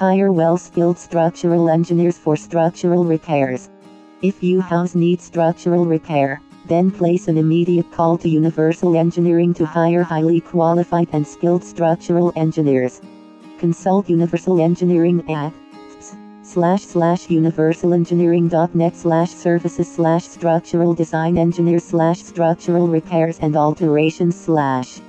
Hire well-skilled structural engineers for structural repairs. If your house needs structural repair, then place an immediate call to Universal Engineering to hire highly qualified and skilled structural engineers. Consult Universal Engineering at slash slash universalengineering.net slash services slash structural design engineers slash structural repairs and alterations slash